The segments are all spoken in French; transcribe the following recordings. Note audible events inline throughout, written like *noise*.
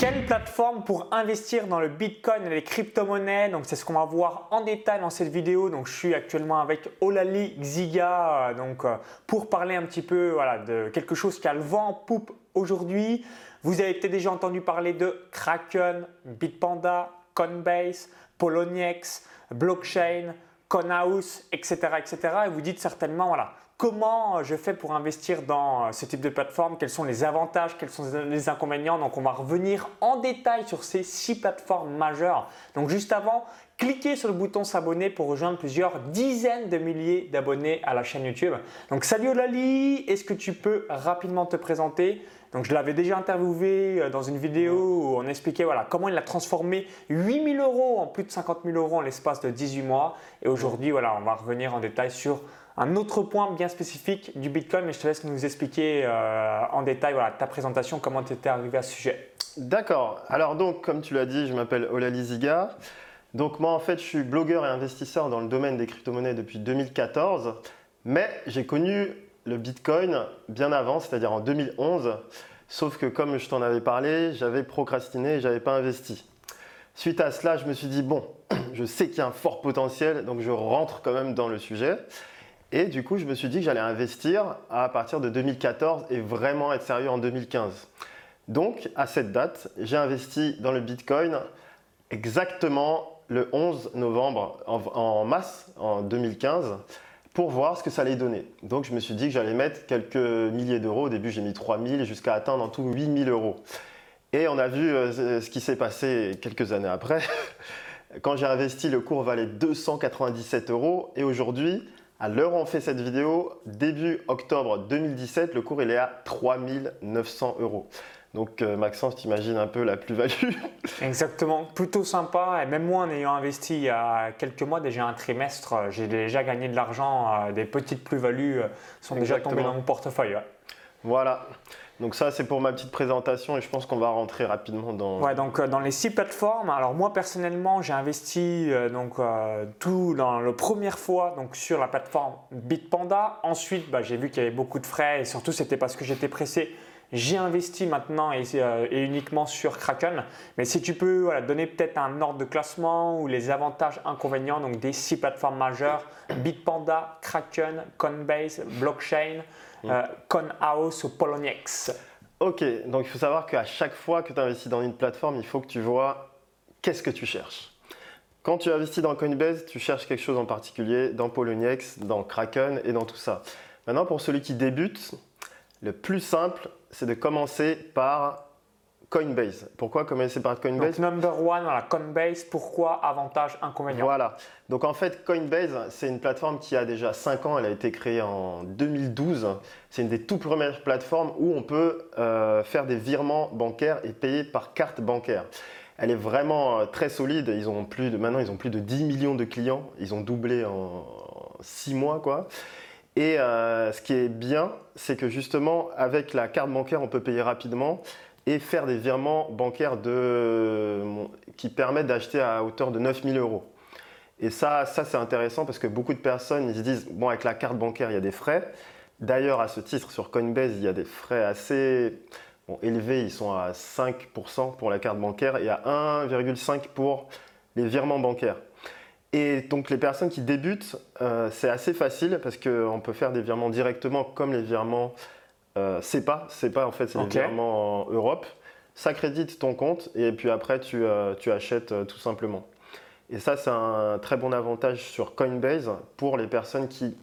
Quelle plateforme pour investir dans le Bitcoin et les crypto-monnaies? Donc c'est ce qu'on va voir en détail dans cette vidéo. Donc je suis actuellement avec Olali Xiga donc euh, pour parler un petit peu voilà, de quelque chose qui a le vent en poupe aujourd'hui. Vous avez peut-être déjà entendu parler de Kraken, Bitpanda, Coinbase, Poloniex, Blockchain, Conhouse, etc., etc. Et vous dites certainement voilà comment je fais pour investir dans ce type de plateforme, quels sont les avantages, quels sont les inconvénients? Donc on va revenir en détail sur ces six plateformes majeures. Donc juste avant, cliquez sur le bouton s'abonner pour rejoindre plusieurs dizaines de milliers d'abonnés à la chaîne YouTube. Donc salut Olali, est-ce que tu peux rapidement te présenter? Donc je l'avais déjà interviewé euh, dans une vidéo où on expliquait voilà, comment il a transformé 8000 euros en plus de 50 000 euros en l'espace de 18 mois. Et aujourd'hui, voilà, on va revenir en détail sur un autre point bien spécifique du Bitcoin, mais je te laisse nous expliquer euh, en détail voilà, ta présentation, comment tu étais arrivé à ce sujet. D'accord. Alors donc, comme tu l'as dit, je m'appelle Olali Ziga. Donc moi, en fait, je suis blogueur et investisseur dans le domaine des crypto-monnaies depuis 2014, mais j'ai connu le Bitcoin bien avant, c'est-à-dire en 2011. Sauf que comme je t'en avais parlé, j'avais procrastiné et j'avais pas investi. Suite à cela, je me suis dit, bon, *clears throat* je sais qu'il y a un fort potentiel, donc je rentre quand même dans le sujet. Et du coup, je me suis dit que j'allais investir à partir de 2014 et vraiment être sérieux en 2015. Donc, à cette date, j'ai investi dans le Bitcoin exactement le 11 novembre en, masse, en 2015, pour voir ce que ça allait donner. Donc, je me suis dit que j'allais mettre quelques milliers d'euros. Au début, j'ai mis 3000 jusqu'à atteindre en tout 8000 euros. Et on a vu euh, ce qui s'est passé quelques années après. *laughs* Quand j'ai investi, le cours valait 297 euros et aujourd'hui, à l'heure où on fait cette vidéo, début octobre 2017, le cours il est à 3900 euros. Donc euh, Maxence, tu imagines un peu la plus-value *laughs* Exactement, plutôt sympa. Et même moi, en ayant investi il y a quelques mois, déjà un trimestre, euh, j'ai déjà gagné de l'argent. Euh, des petites plus-values sont déjà tombées dans mon portefeuille. Voilà. Donc ça, c'est pour ma petite présentation et je pense qu'on va rentrer rapidement dans... Ouais, donc euh, dans les six plateformes. Alors moi, personnellement, j'ai investi euh, donc, euh, tout dans la première fois donc, sur la plateforme Bitpanda. Ensuite, bah, j'ai vu qu'il y avait beaucoup de frais et surtout, c'était parce que j'étais pressé. J'ai investi maintenant et, uniquement sur Kraken. Mais si tu peux donner peut-être un ordre de classement ou les avantages, inconvénients donc des six plateformes majeures, Bitpanda, Kraken, Coinbase, Blockchain, mm. Conhouse ou Poloniex. Ok, donc il faut savoir qu'à chaque fois que tu investis dans une plateforme, il faut que tu vois qu'est-ce que tu cherches. Quand tu investis dans Coinbase, tu cherches quelque chose en particulier dans Poloniex, dans Kraken et dans tout ça. Maintenant, pour celui qui débute, le plus simple, c'est de commencer par Coinbase. Pourquoi commencer par Coinbase Donc, number one, voilà, Coinbase, pourquoi avantage, inconvénient Voilà. Donc en fait, Coinbase, c'est une plateforme qui a déjà 5 ans. Elle a été créée en 2012. C'est une des toutes premières plateformes où on peut euh, faire des virements bancaires et payer par carte bancaire. Elle est vraiment euh, très solide. Ils ont plus de, maintenant, ils ont plus de 10 millions de clients. Ils ont doublé en 6 mois, quoi. Et euh, ce qui est bien, c'est que justement, avec la carte bancaire, on peut payer rapidement et faire des virements bancaires qui permettent d'acheter à hauteur de 9000 euros. Et ça, ça c'est intéressant parce que beaucoup de personnes ils se disent bon, avec la carte bancaire, il y a des frais. D'ailleurs, à ce titre, sur Coinbase, il y a des frais assez élevés. Ils sont à 5% pour la carte bancaire et à 1,5% pour les virements bancaires. Et donc les personnes qui débutent, euh, c'est assez facile parce qu'on peut faire des virements directement comme les virements euh, CEPA. CEPA en fait c'est les virements en Europe. Ça crédite ton compte et puis après tu, euh, tu achètes tout simplement. Et ça c'est un très bon avantage sur Coinbase pour les personnes qui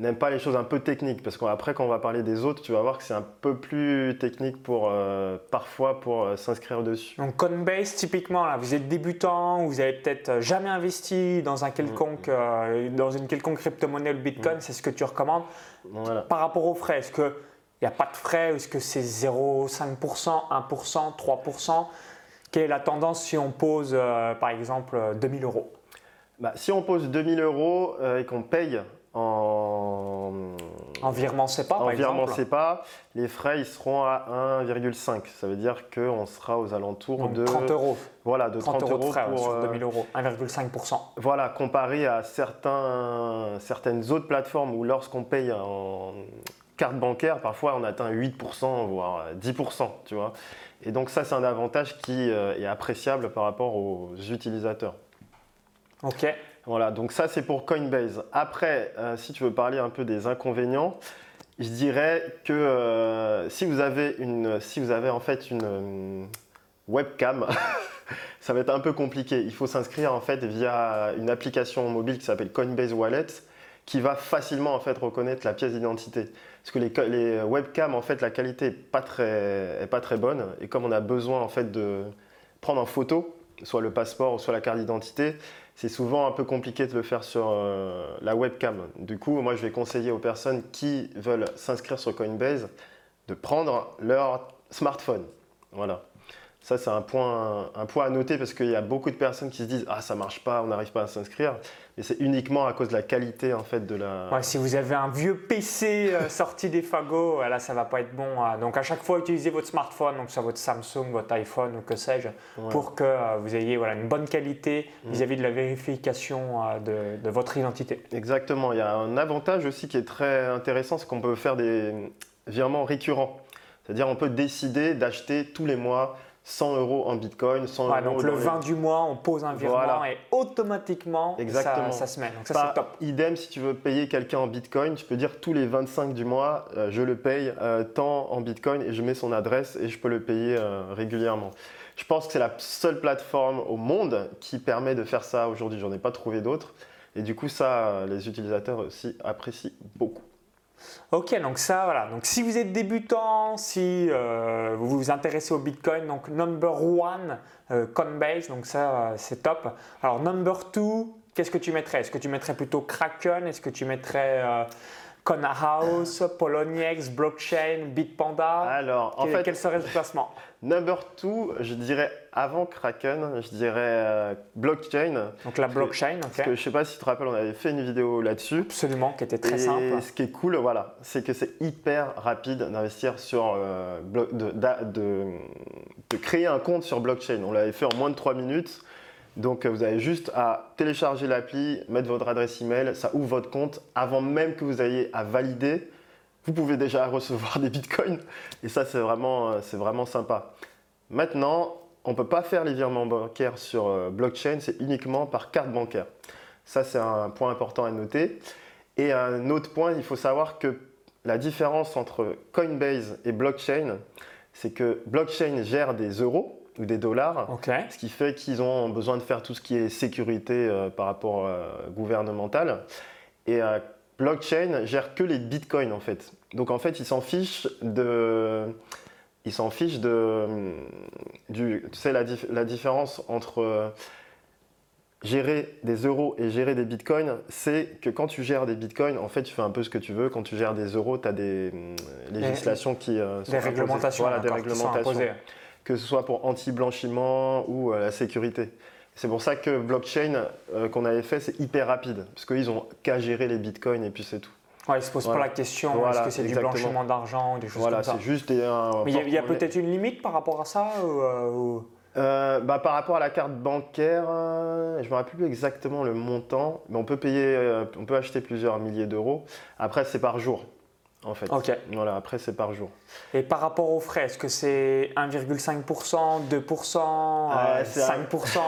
n'aime pas les choses un peu techniques parce qu'après quand on va parler des autres tu vas voir que c'est un peu plus technique pour euh, parfois pour euh, s'inscrire dessus. Donc Coinbase typiquement là vous êtes débutant, vous avez peut-être jamais investi dans un quelconque mm. euh, dans une quelconque crypto-monnaie le Bitcoin, mm. c'est ce que tu recommandes. Par rapport aux frais, est-ce que il n'y a pas de frais Est-ce que c'est 0,5%, 1%, 3% Quelle est la tendance si on pose par exemple 2000 euros? Bah, Si on pose 2000 euros et qu'on paye en, en virement CEPA, en virement CEPA, les frais ils seront à 1,5. Ça veut dire qu'on sera aux alentours de 30 euros. Voilà, de 30, euros, de frais, pour, sur 2000 euros, 1,5%. Voilà, comparé à certains, certaines autres plateformes où lorsqu'on paye en carte bancaire, parfois on atteint 8%, voire 10%, tu vois. Et donc ça, c'est un avantage qui euh, est appréciable par rapport aux utilisateurs. Ok. Voilà, donc ça c'est pour Coinbase. Après, euh, si tu veux parler un peu des inconvénients, je dirais que euh, si, vous avez une, si vous avez en fait une euh, webcam, *laughs* ça va être un peu compliqué. Il faut s'inscrire en fait via une application mobile qui s'appelle Coinbase Wallet qui va facilement en fait reconnaître la pièce d'identité. Parce que les, webcams en fait la qualité n'est pas, très, pas très bonne et comme on a besoin en fait de prendre en photo soit le passeport, soit la carte d'identité, c'est souvent un peu compliqué de le faire sur euh, la webcam. Du coup, moi, je vais conseiller aux personnes qui veulent s'inscrire sur Coinbase de prendre leur smartphone. Voilà. Ça, c'est un point, un point à noter parce qu'il y a beaucoup de personnes qui se disent Ah, ça marche pas, on n'arrive pas à s'inscrire. Et c'est uniquement à cause de la qualité en fait de la. Ouais, si vous avez un vieux PC euh, *laughs* sorti des fagots, là, ça va pas être bon. Hein. Donc, à chaque fois, utilisez votre smartphone, donc sur votre Samsung, votre iPhone ou que sais-je, pour que euh, vous ayez voilà, une bonne qualité mm. vis-à-vis de la vérification euh, de, de votre identité. Exactement. Il y a un avantage aussi qui est très intéressant, c'est qu'on peut faire des virements récurrents. C'est-à-dire, on peut décider d'acheter tous les mois 100 euros en bitcoin, 100 euros. Donc le 20 du mois, on pose un virement et automatiquement Ça, ça, se met. Donc ça, c'est top. Idem, si tu veux payer quelqu'un en bitcoin, tu peux dire tous les 25 du mois, euh, je le paye euh, tant en bitcoin et je mets son adresse et je peux le payer euh, régulièrement. Je pense que c'est la seule plateforme au monde qui permet de faire ça aujourd'hui. J'en ai pas trouvé d'autres. Et du coup, ça, les utilisateurs aussi apprécient beaucoup. Ok, donc ça, voilà. Donc si vous êtes débutant, si euh, vous vous intéressez au Bitcoin, donc number one, euh, Coinbase, donc ça, euh, c'est top. Alors number two, qu'est-ce que tu mettrais? Est-ce que tu mettrais plutôt Kraken? Est-ce que tu mettrais Kona House, Poloniex, Blockchain, Bitpanda Alors, en fait, quel serait le placement *laughs* Number two, je dirais avant Kraken, je dirais euh, blockchain. Donc la blockchain, ok. Parce que je sais pas si tu te rappelles, on avait fait une vidéo là-dessus. Absolument, qui était très simple. Et ce qui est cool, voilà, c'est que c'est hyper rapide d'investir sur euh, de, de, de, créer un compte sur blockchain. On l'avait fait en moins de 3 minutes. Donc vous avez juste à télécharger l'appli, mettre votre adresse email, ça ouvre votre compte avant même que vous ayez à valider vous pouvez déjà *laughs* recevoir des bitcoins. Et ça, c'est vraiment, euh, vraiment sympa. Maintenant, on ne peut pas faire les virements bancaires sur euh, blockchain, c'est uniquement par carte bancaire. Ça, c'est un point important à noter. Et un autre point, il faut savoir que la différence entre Coinbase et blockchain, c'est que blockchain gère des euros ou des dollars, ce qui fait qu'ils ont besoin de faire tout ce qui est sécurité euh, par rapport gouvernemental. Et blockchain gère que les bitcoins en fait. Donc en fait, ils s'en fichent de. Ils s'en fichent de. Du, tu sais, la, la différence entre euh, gérer des euros et gérer des bitcoins, c'est que quand tu gères des bitcoins, en fait, tu fais un peu ce que tu veux. Quand tu gères des euros, tu as des euh, législations qui euh, sont des réglementations, voilà, des réglementations, que ce soit pour anti-blanchiment ou la sécurité. C'est pour ça que blockchain euh, qu'on avait fait, c'est hyper rapide, parce qu'ils ont qu'à gérer les bitcoins et puis c'est tout. Ouais, ils ne se posent pas la question est-ce que c'est du blanchiment d'argent ou des choses comme ça. Voilà, c'est juste des. Mais il y a, peut-être une limite par rapport à ça euh, euh, bah, Par rapport à la carte bancaire, je ne me rappelle plus exactement le montant, mais on peut payer, on peut acheter plusieurs milliers d'euros. Après, c'est par jour en fait. Ok. Voilà, après c'est par jour. Et par rapport aux frais, est-ce que c'est 1,5%, 2%, 5%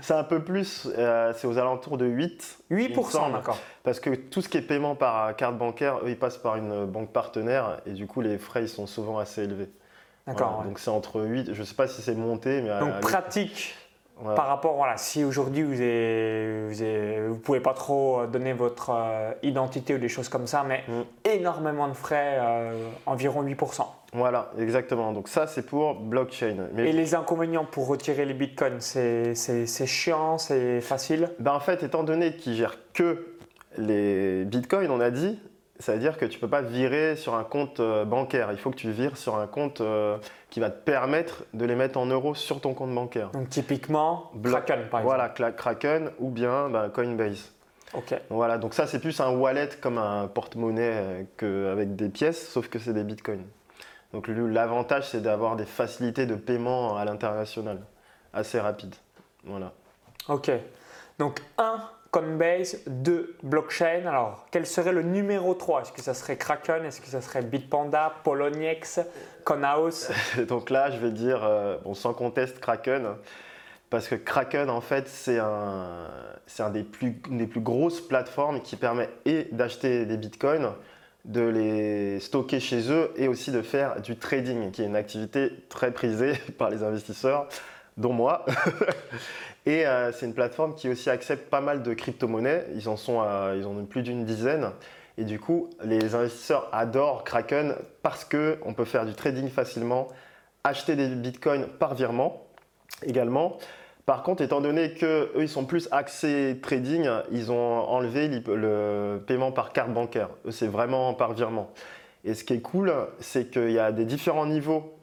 C'est un peu plus, euh, c'est aux alentours de 8. 8%, d'accord. Parce que tout ce qui est paiement par carte bancaire, eux, ils passent par une banque partenaire et du coup les frais ils sont souvent assez élevés. D'accord. Donc c'est entre 8, je ne sais pas si c'est monté, mais... Donc pratique par rapport, voilà, si aujourd'hui vous ne vous, pouvez pas trop donner votre euh, identité ou des choses comme ça, mais mm. énormément de frais, euh, environ 8%. Voilà, exactement. Donc ça, c'est pour blockchain. Et les inconvénients pour retirer les bitcoins, c'est chiant, c'est facile? Ben En fait, étant donné qu'ils gèrent que les bitcoins, on a dit, ça veut dire que tu ne peux pas virer sur un compte euh, bancaire. Il faut que tu vires sur un compte euh, qui va te permettre de les mettre en euros sur ton compte bancaire. Donc typiquement Kraken par exemple. Voilà, Kraken ou bien bah, Coinbase. Ok. Voilà, donc ça c'est plus un wallet comme un porte-monnaie euh, avec des pièces, sauf que c'est des bitcoins. Donc l'avantage c'est d'avoir des facilités de paiement à l'international, assez rapides. Voilà. Ok. Donc, un, Coinbase, deux, blockchain. Alors, quel serait le numéro 3 Est-ce que ça serait Kraken? Est-ce que ça serait Bitpanda, Poloniex, Conhouse *laughs* Donc là, je vais dire, euh, bon, sans conteste, Kraken. Parce que Kraken, en fait, c'est un, un des plus, une des plus grosses plateformes qui permet et d'acheter des bitcoins, de les stocker chez eux et aussi de faire du trading, qui est une activité très prisée *laughs* par les investisseurs, dont moi. *laughs* Et euh, c'est une plateforme qui aussi accepte pas mal de crypto-monnaies. Ils en sont ils en ont plus d'une dizaine. Et du coup, les investisseurs adorent Kraken parce qu'on peut faire du trading facilement, acheter des bitcoins par virement également. Par contre, étant donné qu'eux, ils sont plus axés trading, ils ont enlevé le paiement par carte bancaire. Eux, c'est vraiment par virement. Et ce qui est cool, c'est qu'il y a des différents niveaux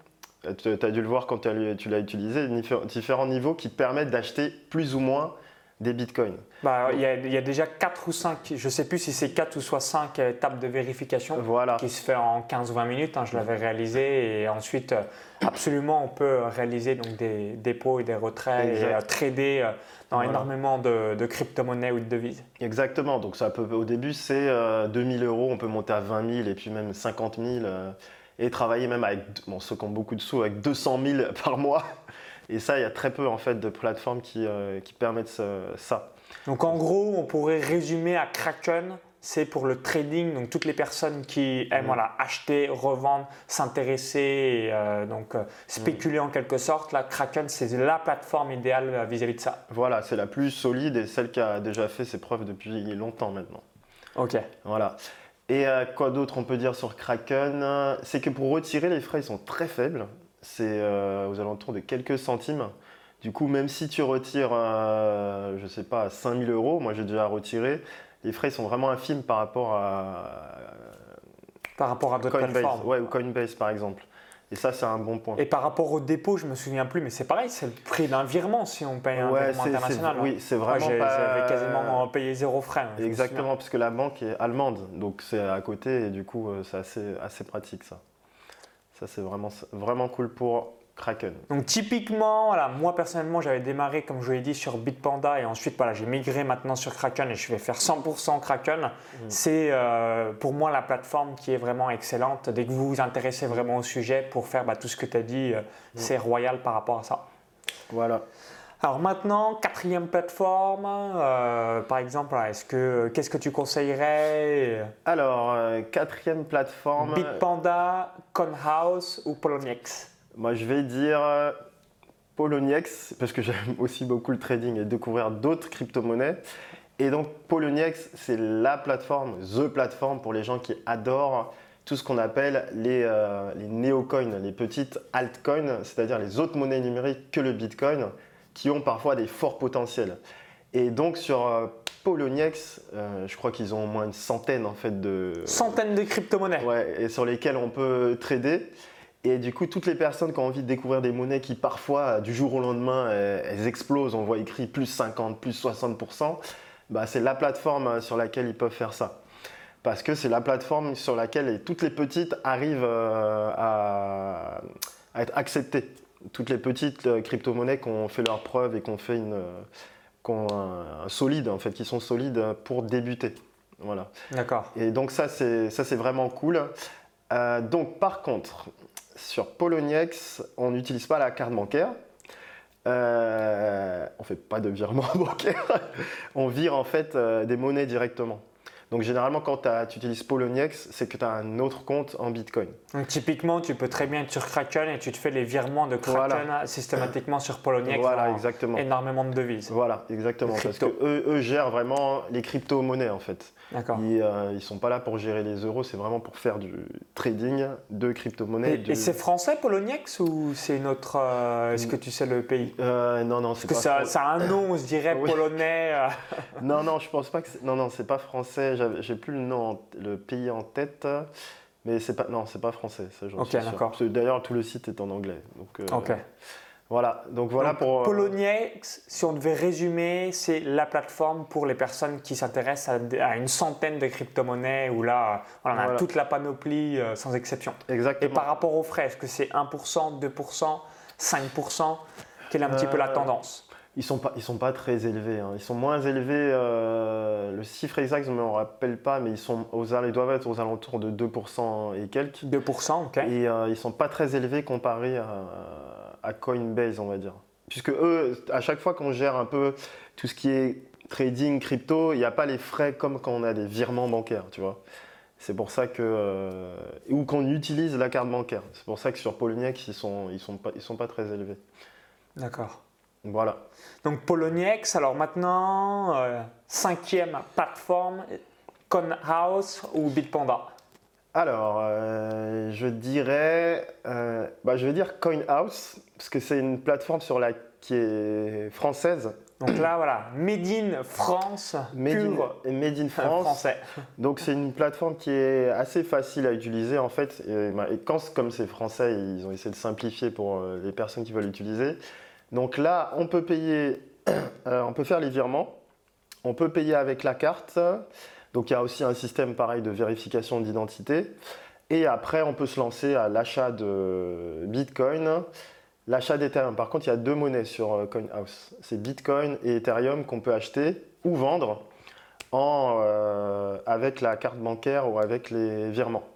tu as dû le voir quand tu l'as utilisé, différents niveaux qui permettent d'acheter plus ou moins des bitcoins. Bah, il, y a, déjà 4 ou 5, je ne sais plus si c'est 4 ou soit 5 étapes de vérification qui se fait en 15 ou 20 minutes. Hein, je l'avais réalisé et ensuite, euh, absolument, on peut réaliser donc, des dépôts et des retraits et euh, trader euh, dans énormément de, crypto-monnaies ou de devises. Exactement. Donc, ça peut, au début, c'est 2000 euros, on peut monter à 20 000 et puis même 50 000 et travailler même avec bon, ceux qui ont beaucoup de sous avec 200 000 *laughs* par mois. Et ça, il y a très peu en fait de plateformes qui, euh, qui permettent ça. Donc en gros, on pourrait résumer à Kraken, c'est pour le trading, donc toutes les personnes qui aiment mm. voilà, acheter, revendre, s'intéresser, euh, donc euh, spéculer en quelque sorte. Là, Kraken, c'est la plateforme idéale vis-à-vis de ça. Voilà, c'est la plus solide et celle qui a déjà fait ses preuves depuis longtemps maintenant. Ok. Voilà. Et euh, quoi d'autre on peut dire sur Kraken? C'est que pour retirer, les frais ils sont très faibles. C'est euh, aux alentours de quelques centimes. Du coup, même si tu retires, euh, je ne sais pas, 5000 euros, moi j'ai déjà retiré, les frais sont vraiment infimes par rapport à. Par rapport à d'autres plateformes. Ouais, ou Coinbase par exemple. Et ça, c'est un bon point. Et par rapport au dépôt, je me souviens plus, mais c'est pareil, c'est le prix d'un virement si on paye un virement international. Oui, c'est vraiment J'avais quasiment payé zéro frais. Hein, Exactement, puisque la banque est allemande, donc c'est à côté et du coup, euh, c'est assez, assez pratique ça. Ça, c'est vraiment, vraiment cool pour Kraken. Donc typiquement, voilà, moi personnellement, j'avais démarré, comme je l'ai dit, sur Bitpanda et ensuite voilà, j'ai migré maintenant sur Kraken et je vais faire 100% Kraken. Mm. C'est euh, pour moi la plateforme qui est vraiment excellente. Dès que vous vous intéressez vraiment au sujet pour faire bah, tout ce que tu as dit, euh, mm. c'est royal par rapport à ça. Voilà. Alors maintenant, quatrième plateforme, euh, par exemple, est-ce que qu'est-ce que tu conseillerais? Alors, quatrième plateforme. Bitpanda, Conhouse ou Poloniex? Moi, je vais dire euh, Poloniex, parce que j'aime *laughs* aussi beaucoup le trading et découvrir d'autres crypto-monnaies. Et donc, Poloniex, c'est la plateforme, the plateforme pour les gens qui adorent tout ce qu'on appelle les, euh, les néocoins, les petites altcoins, c'est-à-dire les autres monnaies numériques que le bitcoin, qui ont parfois des forts potentiels. Et donc, sur euh, Poloniex, je crois qu'ils ont au moins une centaine en fait de. Centaines de crypto-monnaies. Ouais, et sur lesquelles on peut trader. Et du coup, toutes les personnes qui ont envie de découvrir des monnaies qui parfois, du jour au lendemain, elles, explosent, on voit écrit plus 50, plus 60%, bah, c'est la plateforme euh, sur laquelle ils peuvent faire ça. Parce que c'est la plateforme sur laquelle toutes les petites arrivent euh, à, être acceptées. Toutes les petites euh, crypto-monnaies qui ont fait leurs preuves et qui ont fait une, un, solide, en fait, qui sont solides pour débuter. Voilà. D'accord. Et donc ça, c'est vraiment cool. donc par contre, sur Poloniex, on n'utilise pas la carte bancaire. Euh, on ne fait pas de virement *laughs* bancaire. on vire en fait euh, des monnaies directement. Donc généralement, quand tu utilises Poloniex, c'est que tu as un autre compte en Bitcoin. Donc typiquement, tu peux très bien être sur Kraken et tu te fais les virements de Kraken systématiquement sur Poloniex. Voilà, exactement. Énormément de devises. Voilà, exactement. Parce qu'eux eux gèrent vraiment les crypto-monnaies en fait. D'accord. Ils ne euh, sont pas là pour gérer les euros, c'est vraiment pour faire du trading de crypto-monnaies. Et, c'est français Poloniex ou c'est notre. Euh, est-ce que tu sais le pays? Euh, Non, non, c'est pas. Parce que ça, a un nom, on se dirait *laughs* polonais. non, non, je pense pas que. Non, non, c'est pas français. J'ai plus le nom, le pays en tête. Mais c'est pas, non, c'est pas français. Ça, ok, d'accord. D'ailleurs, tout le site est en anglais. Donc, ok. Voilà, donc voilà pour. Euh, Poloniex, si on devait résumer, c'est la plateforme pour les personnes qui s'intéressent à, une centaine de crypto-monnaies où là, on a toute la panoplie euh, sans exception. Exactement. Et par rapport aux frais, est-ce que c'est 1%, 2%, 5% Quelle est un petit peu la euh, tendance? Ils sont pas, ils sont pas très élevés. hein. Ils sont moins élevés. euh, le chiffre exact, je ne me rappelle pas, mais ils sont aux, ils doivent être aux alentours de 2% et quelques. 2%, ok. Et euh, ils sont pas très élevés comparés à, à Coinbase, on va dire. Puisque eux, à chaque fois qu'on gère un peu tout ce qui est trading, crypto, il n'y a pas les frais comme quand on a des virements bancaires, tu vois. C'est pour ça que euh, ou qu'on utilise la carte bancaire. C'est pour ça que sur Poloniex, ils sont ils sont pas ils sont pas très élevés. D'accord. Voilà. Donc Poloniex, alors maintenant, euh, cinquième plateforme, Conhouse ou Bitpanda? Alors, euh, je dirais, euh, bah, je vais dire CoinHouse parce que c'est une plateforme sur la qui est française, Donc là, voilà, Made in France, made in, made in France. français. Donc c'est une plateforme qui est assez facile à utiliser en fait. Et, bah, et quand comme c'est français, ils ont essayé de simplifier pour les personnes qui veulent l'utiliser. Donc là, on peut payer, *clears throat* euh, on peut faire les virements, on peut payer avec la carte. Donc il y a aussi un système pareil de vérification d'identité. Et après, on peut se lancer à l'achat de Bitcoin, l'achat d'Ethereum. Par contre, il y a deux monnaies sur euh, CoinHouse. C'est Bitcoin et Ethereum qu'on peut acheter ou vendre en, euh, avec la carte bancaire ou avec les virements.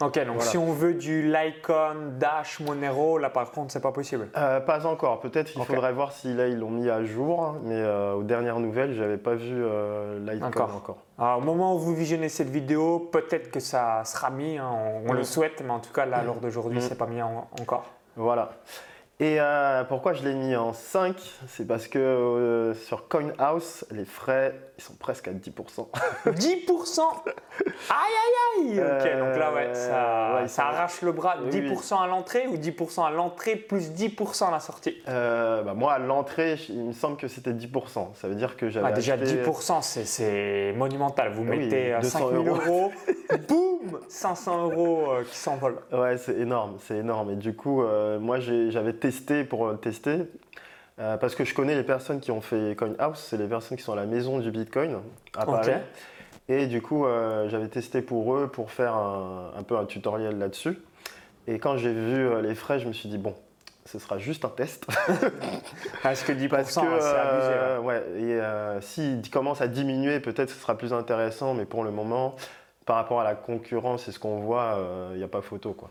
Ok, donc Voilà. si on veut du Lycon, Dash, Monero, là par contre, c'est pas possible. Euh, pas encore. Peut-être qu'il faudrait voir si là ils l'ont mis à jour, mais euh, aux dernières nouvelles, j'avais pas vu euh, Litecoin Encore. encore. Alors, au moment où vous visionnez cette vidéo, peut-être que ça sera mis, hein, on, on le Mm. souhaite, mais en tout cas, là, lors d'aujourd'hui, Mm. c'est pas mis en- encore. Voilà. Et euh, pourquoi je l'ai mis en 5 C'est parce que euh, sur CoinHouse, les frais, ils sont presque à 10%. 10% *laughs* Aïe aïe aïe Ok, Euh, donc là, ouais, ça, ouais, arrache le bras. Oui, 10% à l'entrée ou 10% à l'entrée plus 10% à la sortie? Euh, bah, moi, à l'entrée, il me semble que c'était 10%. Ça veut dire que j'avais Ah, Déjà, acheté- 10%, c'est- c'est monumental. Vous Ah oui, mettez euh, 200 5000 euros. *laughs* boum 500 euros euh, qui s'envolent. Ouais, c'est énorme, c'est énorme. Et du coup, euh, moi, j'avais testé pour euh, tester, euh, parce que je connais les personnes qui ont fait CoinHouse, c'est les personnes qui sont à la maison du Bitcoin à. Paris. Et du coup, j'avais testé pour eux pour faire un, un peu un tutoriel là-dessus. Et quand j'ai vu les frais, je me suis dit, bon, ce sera juste un test. *laughs* Parce que 10%, Parce que, abusé. ouais. ouais, et euh, s'il commence à diminuer, peut-être ce sera plus intéressant, mais pour le moment, par rapport à la concurrence et ce qu'on voit, il n'y a pas photo. Quoi.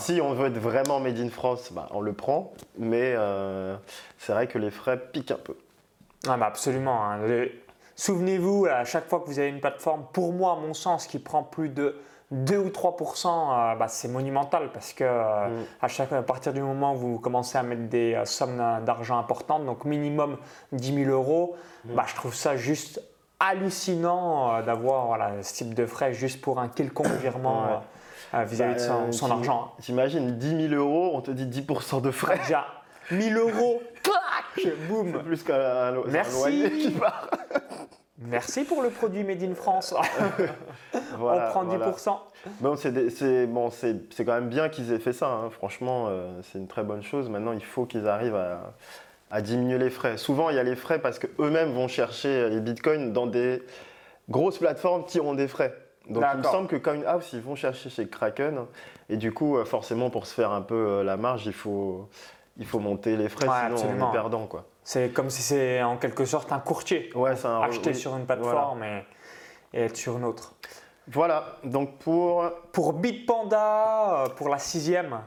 Si on veut être vraiment made in France, bah, on le prend, mais euh, c'est vrai que les frais piquent un peu. Ah bah absolument. hein. Le- Souvenez-vous, à chaque fois que vous avez une plateforme, pour moi, à mon sens, qui prend plus de 2 ou 3%, euh, bah, c'est monumental parce que euh, Mm. à, chaque, à partir du moment où vous commencez à mettre des euh, sommes d'argent importantes, donc minimum 10 000 euros, Mm. bah, je trouve ça juste hallucinant euh, d'avoir voilà, ce type de frais juste pour un quelconque virement Ouais. euh, euh, vis-à-vis de Bah, son, argent. T'imagines 10 000 euros, on te dit 10% de frais. Déjà, 1000 euros, clac, *laughs* C'est boum. plus qu'un Merci. loyer qui part. Merci pour le produit Made in France. *laughs* Voilà, On prend voilà. 10%. Bon, c'est c'est c'est- c'est quand même bien qu'ils aient fait ça. hein. Franchement, euh, c'est une très bonne chose. Maintenant, il faut qu'ils arrivent à, à diminuer les frais. Souvent, il y a les frais parce qu'eux-mêmes vont chercher les bitcoins dans des grosses plateformes qui ont des frais. Donc, il me semble que CoinHouse, ils vont chercher chez Kraken. Et du coup, euh, forcément, pour se faire un peu euh, la marge, il faut, il faut monter les frais, Ouais, sinon absolument. on est perdant. Quoi. C'est comme si c'est en quelque sorte un courtier. Ouais, c'est un Acheter oui, sur une plateforme et, et être sur une autre. Voilà, donc pour Pour Bitpanda, euh, pour la sixième,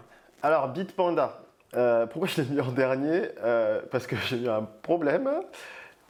Alors, Bitpanda, euh, pourquoi je l'ai mis en dernier Euh, Parce que *laughs* j'ai eu un problème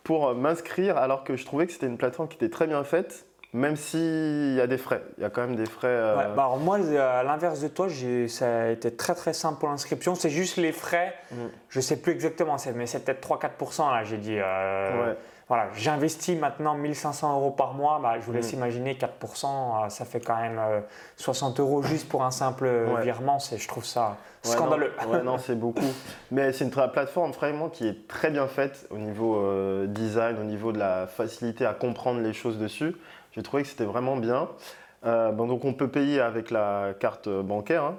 pour m'inscrire alors que je trouvais que c'était une plateforme qui était très bien faite, même s'il y a des frais. Il y a quand même des frais. euh, Ouais, bah alors moi, à l'inverse de toi, ça a été très très simple pour l'inscription. C'est juste les frais, Mm. je sais plus exactement, mais c'est peut-être 3-4% là, j'ai dit. ouais. Voilà, j'investis maintenant 1500 euros par mois. Bah, je vous laisse Mm. imaginer 4%, euh, ça fait quand même euh, 60 euros juste pour un simple Ouais. virement. C'est, je trouve ça Ouais, scandaleux. non, ouais, non, *laughs* c'est beaucoup. Mais c'est une plateforme vraiment qui est très bien faite au niveau euh, design, au niveau de la facilité à comprendre les choses dessus. J'ai trouvé que c'était vraiment bien. Euh, bon, donc on peut payer avec la carte bancaire, hein,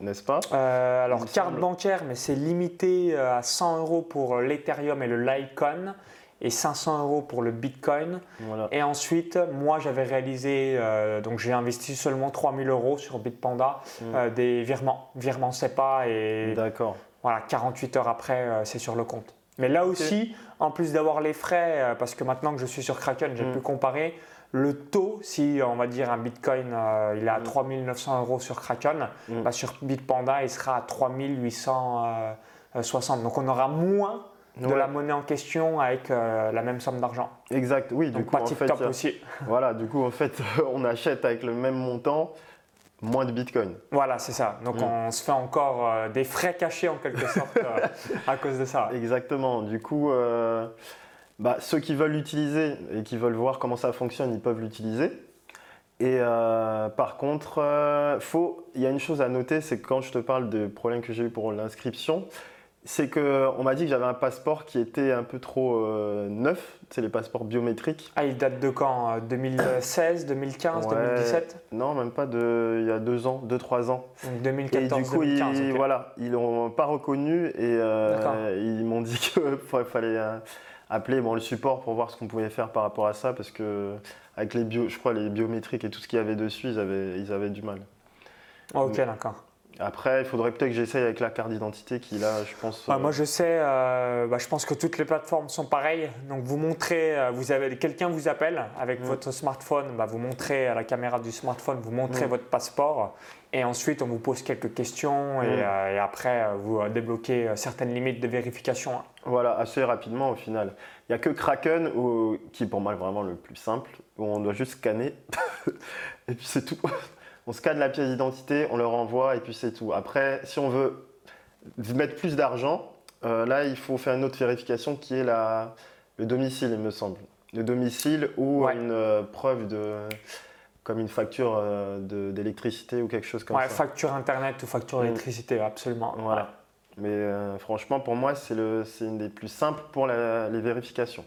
n'est-ce pas? Euh, alors, carte semble. bancaire, mais c'est limité euh, à 100 euros pour euh, l'Ethereum et le Litecoin et 500 euros pour le Bitcoin. Voilà. Et ensuite, moi, j'avais réalisé, euh, donc j'ai investi seulement 3000 euros sur Bitpanda, Mm. euh, des virements, virements SEPA et D'accord. voilà, 48 heures après, euh, c'est sur le compte. Mais là aussi, en plus d'avoir les frais, parce que maintenant que je suis sur Kraken, j'ai Mm. pu comparer le taux, si on va dire un Bitcoin, euh, il est à Mm. 3900 euros sur Kraken, bah, sur Bitpanda, il sera à 3860. Donc on aura moins de Ouais. la monnaie en question avec euh, la même somme d'argent. Exact, oui. Du Donc coup, pas en fait, euh, aussi. *laughs* voilà, du coup, en fait, *laughs* on achète avec le même montant moins de Bitcoin. Voilà, c'est ça. Donc Mm. on se fait encore euh, des frais cachés en quelque *laughs* sorte euh, à cause de ça. Exactement. Du coup, bah, ceux qui veulent l'utiliser et qui veulent voir comment ça fonctionne, ils peuvent l'utiliser. Et euh, par contre, euh, il y a une chose à noter, c'est que quand je te parle de problèmes que j'ai eu pour l'inscription, c'est que on m'a dit que j'avais un passeport qui était un peu trop euh, neuf, c'est les passeports biométriques. Ah, il date de quand euh, 2016, 2015, Ouais. 2017 Non, même pas de, il y a deux ans, deux trois ans. Donc Et 2014, du coup, 2015. ils, ok. voilà, ils l'ont pas reconnu et euh, ils m'ont dit qu'il *laughs* fallait euh, appeler bon, le support pour voir ce qu'on pouvait faire par rapport à ça parce que avec les bio, je crois les biométriques et tout ce qu'il y avait dessus, ils avaient, ils avaient du mal. Ok, d'accord. Après, il faudrait peut-être que j'essaye avec la carte d'identité qui là, je pense. Ouais, euh, moi je sais, euh, bah, je pense que toutes les plateformes sont pareilles. Donc vous montrez, euh, vous avez quelqu'un vous appelle avec Mm. votre smartphone, bah, vous montrez à la caméra du smartphone, vous montrez Mm. votre passeport et ensuite on vous pose quelques questions et, Mm. euh, et après vous débloquez certaines limites de vérification. Voilà, assez rapidement au final. Il n'y a que Kraken où- qui est pour moi vraiment le plus simple, où on doit juste scanner *laughs* et puis c'est tout. On scanne la pièce d'identité, on le renvoie et puis c'est tout. Après, si on veut mettre plus d'argent, euh, là il faut faire une autre vérification qui est la, le domicile, il me semble. Le domicile ou Ouais. une euh, preuve de. comme une facture euh, d'électricité ou quelque chose comme Ouais, ça. facture internet ou facture Mm. d'électricité, absolument. Voilà. Mais franchement, pour moi, c'est une des plus simples pour la- les vérifications.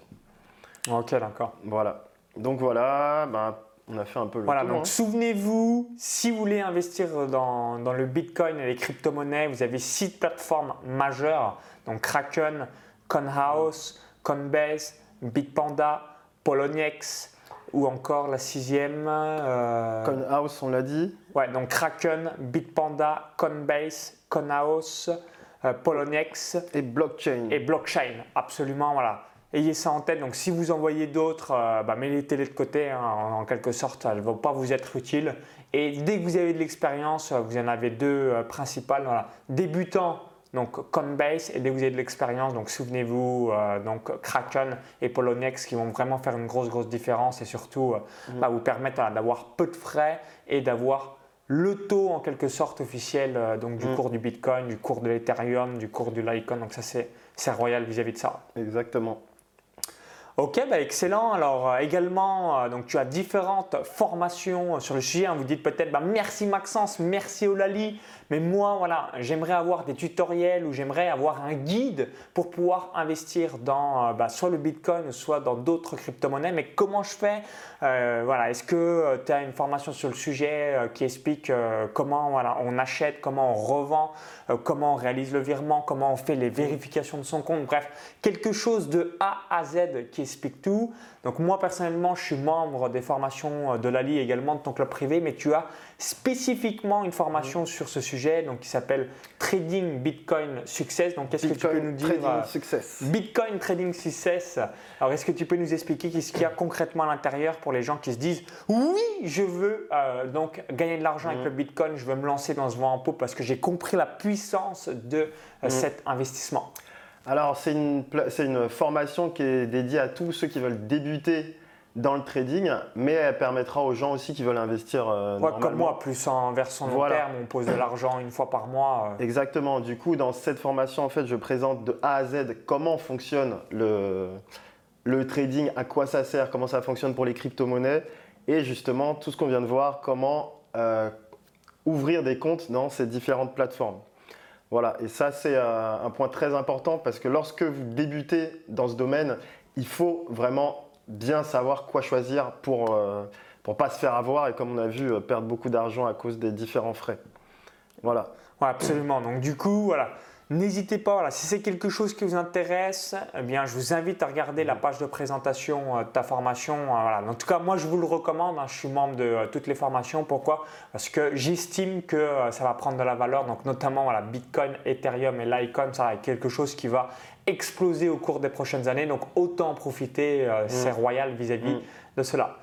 Ok, d'accord. Voilà. Donc voilà, ben, on a fait un peu le Voilà, tour. donc hein. souvenez-vous, si vous voulez investir dans, dans le Bitcoin et les crypto-monnaies, vous avez six plateformes majeures, donc Kraken, Conhouse, Coinbase, Bitpanda, Poloniex ou encore la sixième. euh, Conhouse, on l'a dit. ouais, donc Kraken, Bitpanda, Coinbase, Conhouse, euh, Poloniex Et blockchain. et blockchain, absolument, voilà. Ayez ça en tête. Donc, si vous envoyez d'autres, euh, bah, mettez-les de côté. hein, en, en quelque sorte, elles ne vont pas vous être utiles. Et dès que vous avez de l'expérience, euh, vous en avez deux euh, principales. Voilà. Débutant, donc Coinbase, et dès que vous avez de l'expérience, donc souvenez-vous, euh, donc Kraken et Poloniex qui vont vraiment faire une grosse, grosse différence et surtout Mhm. bah, vous permettre voilà, d'avoir peu de frais et d'avoir le taux en quelque sorte officiel euh, donc du Mhm. cours du Bitcoin, du cours de l'Ethereum, du cours du Litecoin. Donc ça c'est c'est royal vis-à-vis de ça. Exactement. Ok, bah excellent. Alors euh, également, euh, donc tu as différentes formations euh, sur le sujet. hein. Vous dites peut-être, bah, merci Maxence, merci Olali, mais moi, voilà, j'aimerais avoir des tutoriels ou j'aimerais avoir un guide pour pouvoir investir dans bah, soit le Bitcoin, soit dans d'autres crypto-monnaies. Mais comment je fais Voilà, est-ce que tu as une formation sur le sujet qui explique comment voilà, on achète, comment on revend, comment on réalise le virement, comment on fait les vérifications de son compte, bref, quelque chose de A à Z qui explique tout. Donc moi personnellement, je suis membre des formations euh, de l'ALI également de ton club privé, mais tu as spécifiquement une formation sur ce sujet donc qui s'appelle Trading Bitcoin Success. Donc qu'est-ce que tu peux nous dire Trading euh, Success. Bitcoin Trading Success. Alors, est-ce que tu peux nous expliquer qu'est-ce qu'il y a concrètement à l'intérieur pour les gens qui se disent oui, je veux euh, donc gagner de l'argent avec Mhm. le Bitcoin, je veux me lancer dans ce vent en pot parce que j'ai compris la puissance de euh, Mhm. cet investissement. Alors, c'est une, une formation qui est dédiée à tous ceux qui veulent débuter dans le trading, mais elle permettra aux gens aussi qui veulent investir euh, Ouais, comme moi, plus en version long Voilà. terme, on pose de l'argent une fois par mois. euh. Exactement. Du coup, dans cette formation, en fait, je présente de A à Z comment fonctionne le, le trading, à quoi ça sert, comment ça fonctionne pour les crypto-monnaies et justement tout ce qu'on vient de voir, comment euh, ouvrir des comptes dans ces différentes plateformes. Voilà, et ça c'est euh, un point très important parce que lorsque vous débutez dans ce domaine, il faut vraiment bien savoir quoi choisir pour ne pas se faire avoir et comme on a vu, euh, perdre beaucoup d'argent à cause des différents frais. Voilà. Ouais, absolument. Donc du coup, voilà, N'hésitez pas, voilà, si c'est quelque chose qui vous intéresse, eh bien, je vous invite à regarder la page de présentation euh, de ta formation. euh, voilà. En tout cas, moi, je vous le recommande. hein, je suis membre de euh, toutes les formations. Pourquoi? Parce que j'estime que ça va prendre de la valeur. Donc, notamment, voilà, Bitcoin, Ethereum et Litecoin, ça va être quelque chose qui va exploser au cours des prochaines années. Donc, autant en profiter. euh, C'est royal vis-à-vis Mm. de cela.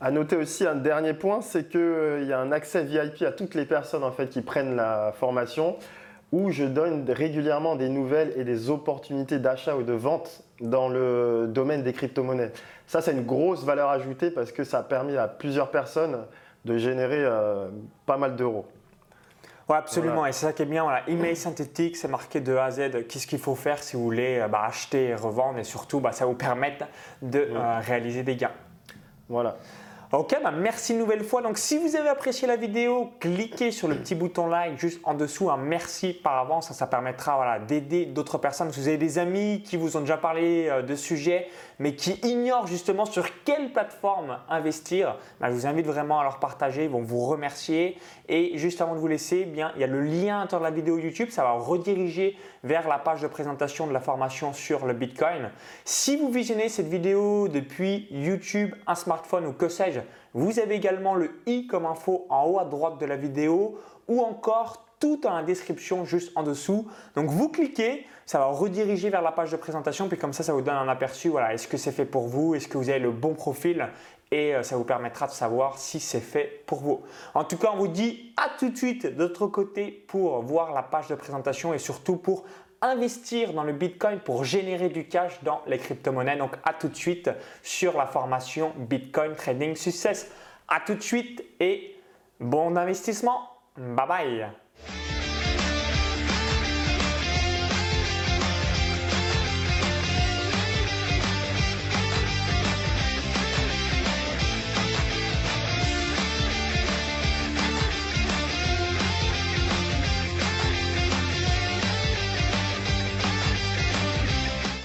À noter aussi un dernier point, c'est qu'il y a un accès VIP à toutes les personnes en fait, qui prennent la formation où je donne régulièrement des nouvelles et des opportunités d'achat ou de vente dans le domaine des crypto-monnaies. Ça, c'est une grosse valeur ajoutée parce que ça a permis à plusieurs personnes de générer euh, pas mal d'euros. Ouais, absolument. Et c'est ça qui est bien. Voilà. Email synthétique, c'est marqué de A à Z. Qu'est-ce qu'il faut faire si vous voulez euh, bah, acheter et revendre. Et surtout, bah, ça vous permettre de euh, réaliser des gains. Voilà. Ok, bah merci une nouvelle fois. Donc, si vous avez apprécié la vidéo, cliquez sur le petit bouton like juste en dessous. Un merci par avance. Ça, permettra voilà, d'aider d'autres personnes. Si vous avez des amis qui vous ont déjà parlé euh, de sujets, mais qui ignorent justement sur quelle plateforme investir, bah, je vous invite vraiment à leur partager. Ils vont vous remercier. Et juste avant de vous laisser, eh bien, il y a le lien à de la vidéo YouTube. Ça va rediriger vers la page de présentation de la formation sur le Bitcoin. Si vous visionnez cette vidéo depuis YouTube, un smartphone ou que sais-je, vous avez également le i comme info en haut à droite de la vidéo ou encore tout la description juste en dessous. Donc vous cliquez, ça va rediriger vers la page de présentation, puis comme ça, ça vous donne un aperçu. Voilà, est-ce que c'est fait pour vous Est-ce que vous avez le bon profil et euh, ça vous permettra de savoir si c'est fait pour vous. En tout cas, on vous dit à tout de suite de l'autre côté pour voir la page de présentation et surtout pour investir dans le Bitcoin pour générer du cash dans les crypto-monnaies. Donc à tout de suite sur la formation Bitcoin Trading Success. À tout de suite et bon investissement. Bye bye.